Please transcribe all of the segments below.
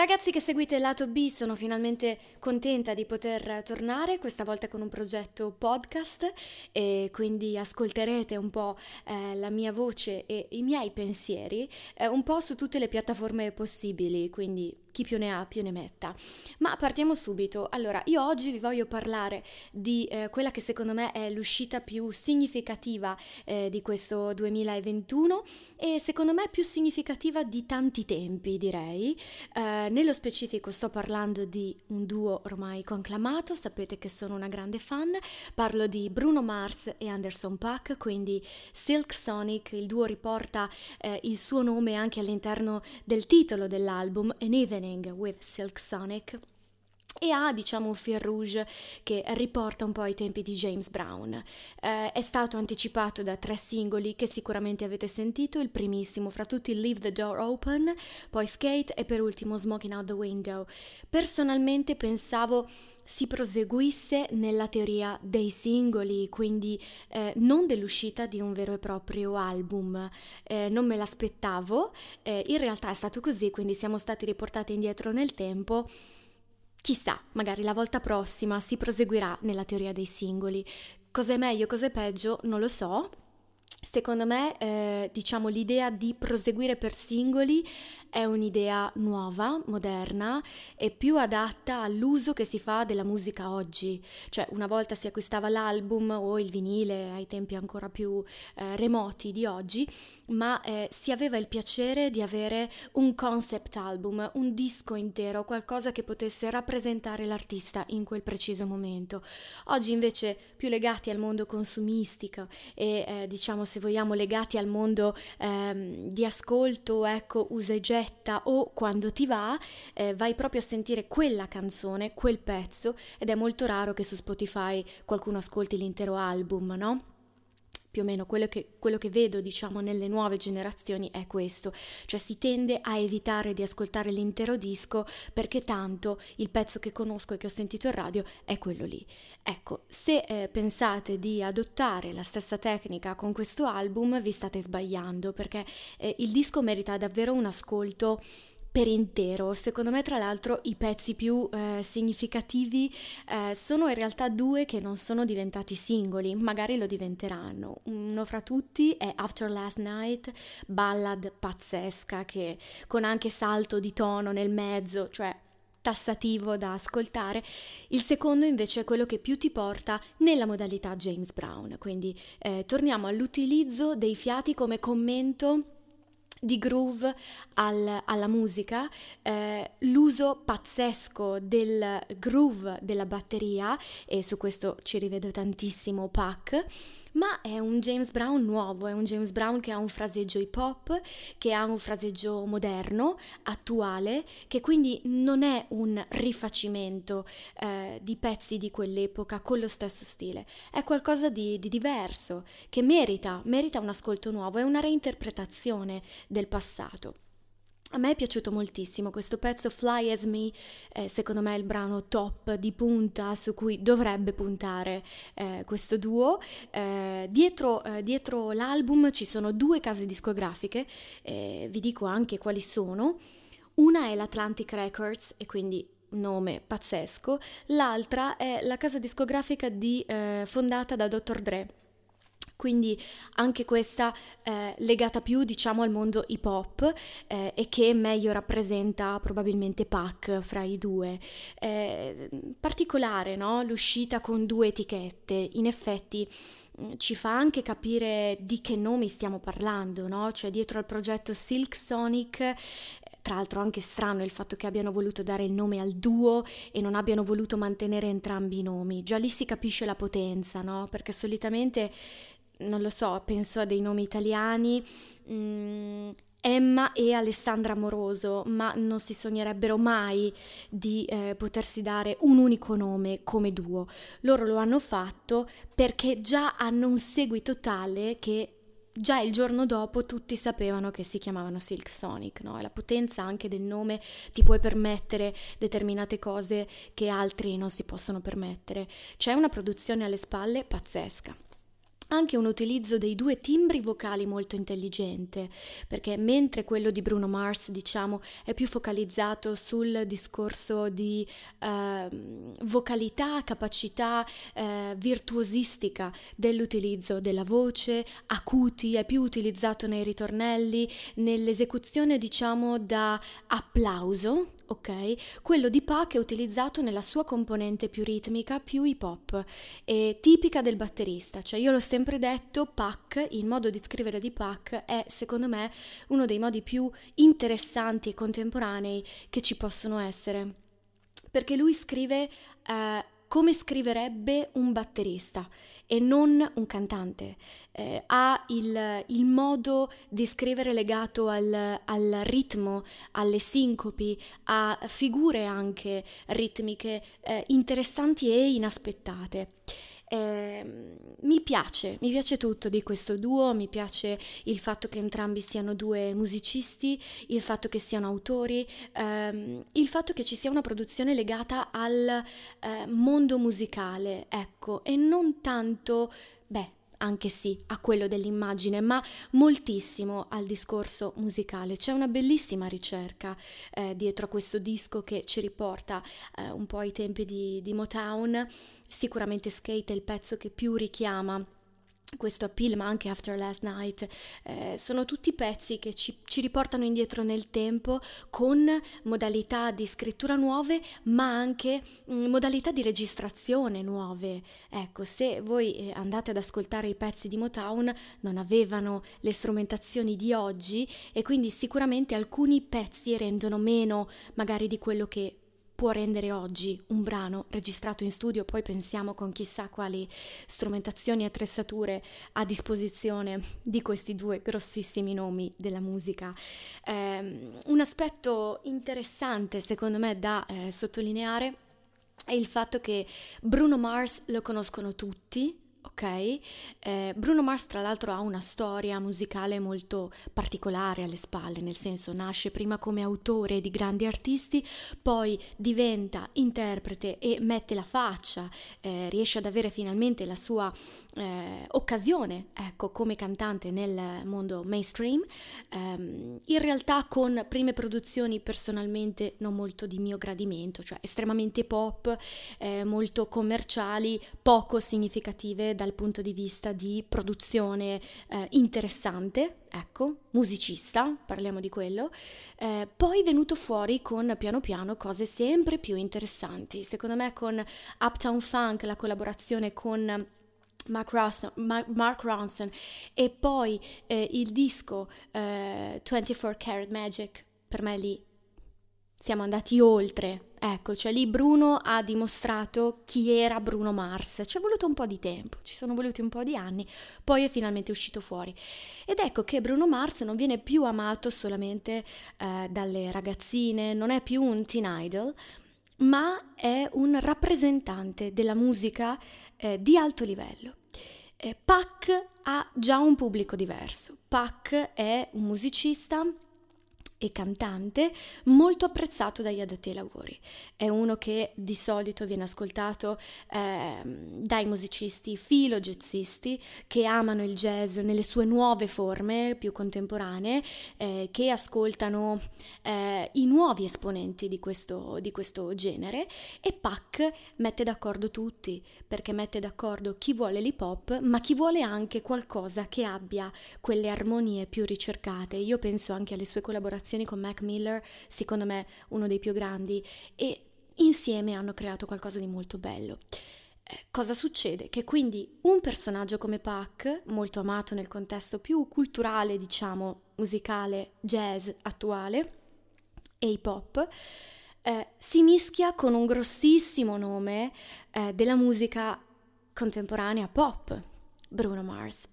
Ragazzi che seguite lato B, sono finalmente contenta di poter tornare, questa volta con un progetto podcast e quindi ascolterete un po' eh, la mia voce e i miei pensieri eh, un po' su tutte le piattaforme possibili, quindi chi più ne ha più ne metta. Ma partiamo subito. Allora, io oggi vi voglio parlare di eh, quella che secondo me è l'uscita più significativa eh, di questo 2021 e secondo me più significativa di tanti tempi, direi. Eh, nello specifico sto parlando di un duo ormai conclamato, sapete che sono una grande fan. Parlo di Bruno Mars e Anderson Paak, quindi Silk Sonic, il duo riporta eh, il suo nome anche all'interno del titolo dell'album An Even With Silk Sonic e ha diciamo un fil rouge che riporta un po' ai tempi di James Brown. Eh, è stato anticipato da tre singoli che sicuramente avete sentito, il primissimo fra tutti Leave the Door Open, poi Skate e per ultimo Smoking Out the Window. Personalmente pensavo si proseguisse nella teoria dei singoli, quindi eh, non dell'uscita di un vero e proprio album. Eh, non me l'aspettavo, eh, in realtà è stato così, quindi siamo stati riportati indietro nel tempo Chissà, magari la volta prossima si proseguirà nella teoria dei singoli. Cos'è meglio, cos'è peggio, non lo so, Secondo me, eh, diciamo, l'idea di proseguire per singoli è un'idea nuova, moderna e più adatta all'uso che si fa della musica oggi. Cioè, una volta si acquistava l'album o il vinile ai tempi ancora più eh, remoti di oggi, ma eh, si aveva il piacere di avere un concept album, un disco intero, qualcosa che potesse rappresentare l'artista in quel preciso momento. Oggi invece più legati al mondo consumistico e eh, diciamo se vogliamo, legati al mondo ehm, di ascolto, ecco, usa e getta o quando ti va, eh, vai proprio a sentire quella canzone, quel pezzo ed è molto raro che su Spotify qualcuno ascolti l'intero album, no? Più o meno quello che, quello che, vedo diciamo nelle nuove generazioni è questo. Cioè si tende a evitare di ascoltare l'intero disco perché tanto il pezzo che conosco e che ho sentito in radio è quello lì. Ecco se eh, pensate di adottare la stessa tecnica con questo album vi state sbagliando perché eh, il disco merita davvero un ascolto per intero. Secondo me, tra l'altro, i pezzi più eh, significativi eh, sono in realtà due che non sono diventati singoli, magari lo diventeranno. Uno fra tutti è After Last Night, ballad pazzesca che con anche salto di tono nel mezzo, cioè tassativo da ascoltare. Il secondo invece è quello che più ti porta nella modalità James Brown. Quindi eh, torniamo all'utilizzo dei fiati come commento di groove al, alla musica, eh, l'uso pazzesco del groove della batteria, e su questo ci rivedo tantissimo Pac, ma è un James Brown nuovo, è un James Brown che ha un fraseggio hip hop, che ha un fraseggio moderno, attuale, che quindi non è un rifacimento eh, di pezzi di quell'epoca con lo stesso stile, è qualcosa di, di diverso, che merita, merita un ascolto nuovo, è una reinterpretazione del passato. A me è piaciuto moltissimo questo pezzo Fly As Me, eh, secondo me è il brano top di punta su cui dovrebbe puntare eh, questo duo. Eh, dietro, eh, dietro, l'album ci sono due case discografiche, eh, vi dico anche quali sono. Una è l'Atlantic Records e quindi nome pazzesco, l'altra è la casa discografica di, eh, fondata da Dr. Dre quindi anche questa eh, legata più diciamo al mondo hip hop eh, e che meglio rappresenta probabilmente Pac fra i due. Eh, particolare no? l'uscita con due etichette, in effetti mm, ci fa anche capire di che nomi stiamo parlando, no? cioè dietro al progetto Silk Sonic eh, tra l'altro anche strano il fatto che abbiano voluto dare il nome al duo e non abbiano voluto mantenere entrambi i nomi. Già lì si capisce la potenza, no? Perché solitamente non lo so, penso a dei nomi italiani, mm, Emma e Alessandra Moroso, ma non si sognerebbero mai di eh, potersi dare un unico nome come duo. Loro lo hanno fatto perché già hanno un seguito tale che già il giorno dopo tutti sapevano che si chiamavano Silk Sonic, no? E la potenza anche del nome ti puoi permettere determinate cose che altri non si possono permettere. C'è una produzione alle spalle pazzesca. Anche un utilizzo dei due timbri vocali molto intelligente, perché mentre quello di Bruno Mars, diciamo, è più focalizzato sul discorso di eh, vocalità, capacità eh, virtuosistica dell'utilizzo della voce, acuti, è più utilizzato nei ritornelli, nell'esecuzione, diciamo, da applauso, ok? Quello di Pac è utilizzato nella sua componente più ritmica, più hip hop, e tipica del batterista, cioè io l'ho sempre detto, Pac, il modo di scrivere di Pac è secondo me uno dei modi più interessanti e contemporanei che ci possono essere, perché lui scrive eh, come scriverebbe un batterista e non un cantante. Eh, ha il, il, modo di scrivere legato al, al, ritmo, alle sincopi, a figure anche ritmiche eh, interessanti e inaspettate. Eh, mi piace, mi piace tutto di questo duo, mi piace il fatto che entrambi siano due musicisti, il fatto che siano autori, ehm, il fatto che ci sia una produzione legata al eh, mondo musicale, ecco, e non tanto, beh, anche sì a quello dell'immagine, ma moltissimo al discorso musicale. C'è una bellissima ricerca eh, dietro a questo disco che ci riporta eh, un po' ai tempi di, di Motown. Sicuramente Skate è il pezzo che più richiama questo appeal, ma anche After Last Night, eh, sono tutti pezzi che ci, ci, riportano indietro nel tempo con modalità di scrittura nuove, ma anche mh, mm, modalità di registrazione nuove. Ecco, se voi eh, andate ad ascoltare i pezzi di Motown, non avevano le strumentazioni di oggi e quindi sicuramente alcuni pezzi rendono meno magari di quello che può rendere oggi un brano registrato in studio, poi pensiamo con chissà quali strumentazioni e attrezzature a disposizione di questi due grossissimi nomi della musica. Eh, un aspetto interessante secondo me da eh, sottolineare è il fatto che Bruno Mars lo conoscono tutti, ok? Eh, Bruno Mars tra l'altro ha una storia musicale molto particolare alle spalle, nel senso nasce prima come autore di grandi artisti, poi diventa interprete e mette la faccia, eh, riesce ad avere finalmente la sua eh, occasione, ecco, come cantante nel mondo mainstream, ehm, in realtà con prime produzioni personalmente non molto di mio gradimento, cioè estremamente pop, eh, molto commerciali, poco significative dal punto di vista di produzione eh, interessante, ecco, musicista, parliamo di quello, eh, poi è venuto fuori con piano piano cose sempre più interessanti. Secondo me con Uptown Funk, la collaborazione con Mark Ronson, Mark, Ronson e poi eh, il disco eh, 24 Karat Magic, per me lì siamo andati oltre. Ecco, cioè lì Bruno ha dimostrato chi era Bruno Mars. Ci è voluto un po' di tempo, ci sono voluti un po' di anni, poi è finalmente uscito fuori. Ed ecco che Bruno Mars non viene più amato solamente eh, dalle ragazzine, non è più un teen idol, ma è un rappresentante della musica eh, di alto livello. Eh, Pac ha già un pubblico diverso. Pac è un musicista e cantante molto apprezzato dagli addetti ai lavori. È uno che di solito viene ascoltato eh, dai musicisti filo-jazzisti che amano il jazz nelle sue nuove forme più contemporanee, eh, che ascoltano eh, i nuovi esponenti di questo, di questo genere e Pac mette d'accordo tutti perché mette d'accordo chi vuole l'hip hop ma chi vuole anche qualcosa che abbia quelle armonie più ricercate. Io penso anche alle sue collaborazioni collaborazioni con Mac Miller, secondo me uno dei più grandi, e insieme hanno creato qualcosa di molto bello. Eh, cosa succede? Che quindi un personaggio come Pac, molto amato nel contesto più culturale, diciamo, musicale, jazz attuale e hip hop, eh, si mischia con un grossissimo nome eh, della musica contemporanea pop, Bruno Mars.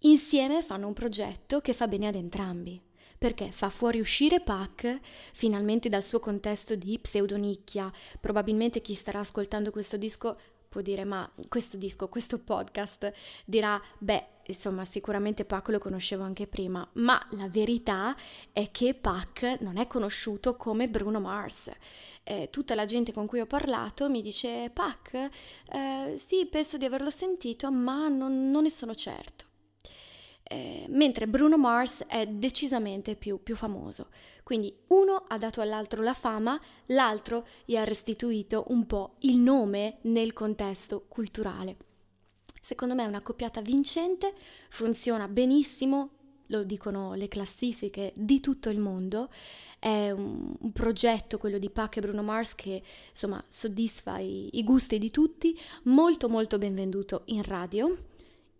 Insieme fanno un progetto che fa bene ad entrambi perché fa fuoriuscire Pac finalmente dal suo contesto di pseudonicchia. Probabilmente chi starà ascoltando questo disco può dire ma questo disco, questo podcast dirà beh insomma sicuramente Pac lo conoscevo anche prima, ma la verità è che Pac non è conosciuto come Bruno Mars. Eh, tutta la gente con cui ho parlato mi dice Pac, eh, sì, penso di averlo sentito, ma non, non ne sono certo. Eh, mentre Bruno Mars è decisamente più, più famoso. Quindi uno ha dato all'altro la fama, l'altro gli ha restituito un po' il nome nel contesto culturale. Secondo me è una coppiata vincente, funziona benissimo, lo dicono le classifiche di tutto il mondo. È un, un progetto, quello di Pac e Bruno Mars, che insomma soddisfa i, i gusti di tutti, molto molto ben venduto in radio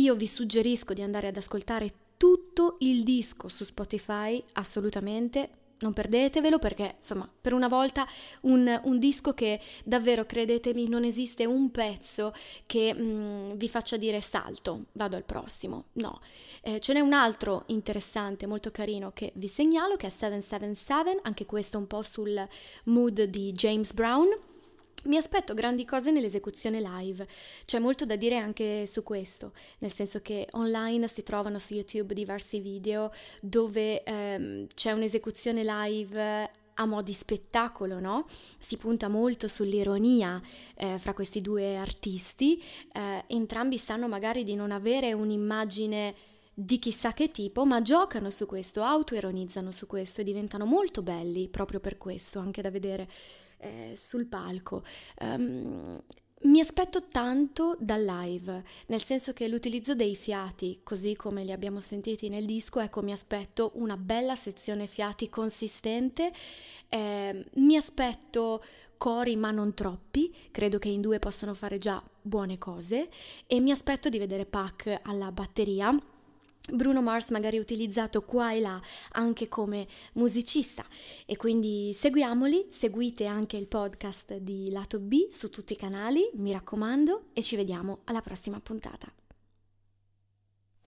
io vi suggerisco di andare ad ascoltare tutto il disco su Spotify, assolutamente. Non perdetevelo perché, insomma, per una volta un, un disco che davvero, credetemi, non esiste un pezzo che mm, vi faccia dire salto, vado al prossimo. No, eh, ce n'è un altro interessante, molto carino che vi segnalo, che è 777, anche questo un po' sul mood di James Brown mi aspetto grandi cose nell'esecuzione live, c'è molto da dire anche su questo, nel senso che online si trovano su YouTube diversi video dove ehm, c'è un'esecuzione live a mo' di spettacolo, no? Si punta molto sull'ironia eh, fra questi due artisti, eh, entrambi sanno magari di non avere un'immagine di chissà che tipo, ma giocano su questo, autoironizzano su questo e diventano molto belli proprio per questo, anche da vedere eh, sul palco. Um, mi aspetto tanto dal live, nel senso che l'utilizzo dei fiati, così come li abbiamo sentiti nel disco, ecco mi aspetto una bella sezione fiati consistente, eh, mi aspetto cori ma non troppi, credo che in due possano fare già buone cose e mi aspetto di vedere Pac alla batteria Bruno Mars magari utilizzato qua e là anche come musicista e quindi seguiamoli, seguite anche il podcast di Lato B su tutti i canali, mi raccomando e ci vediamo alla prossima puntata.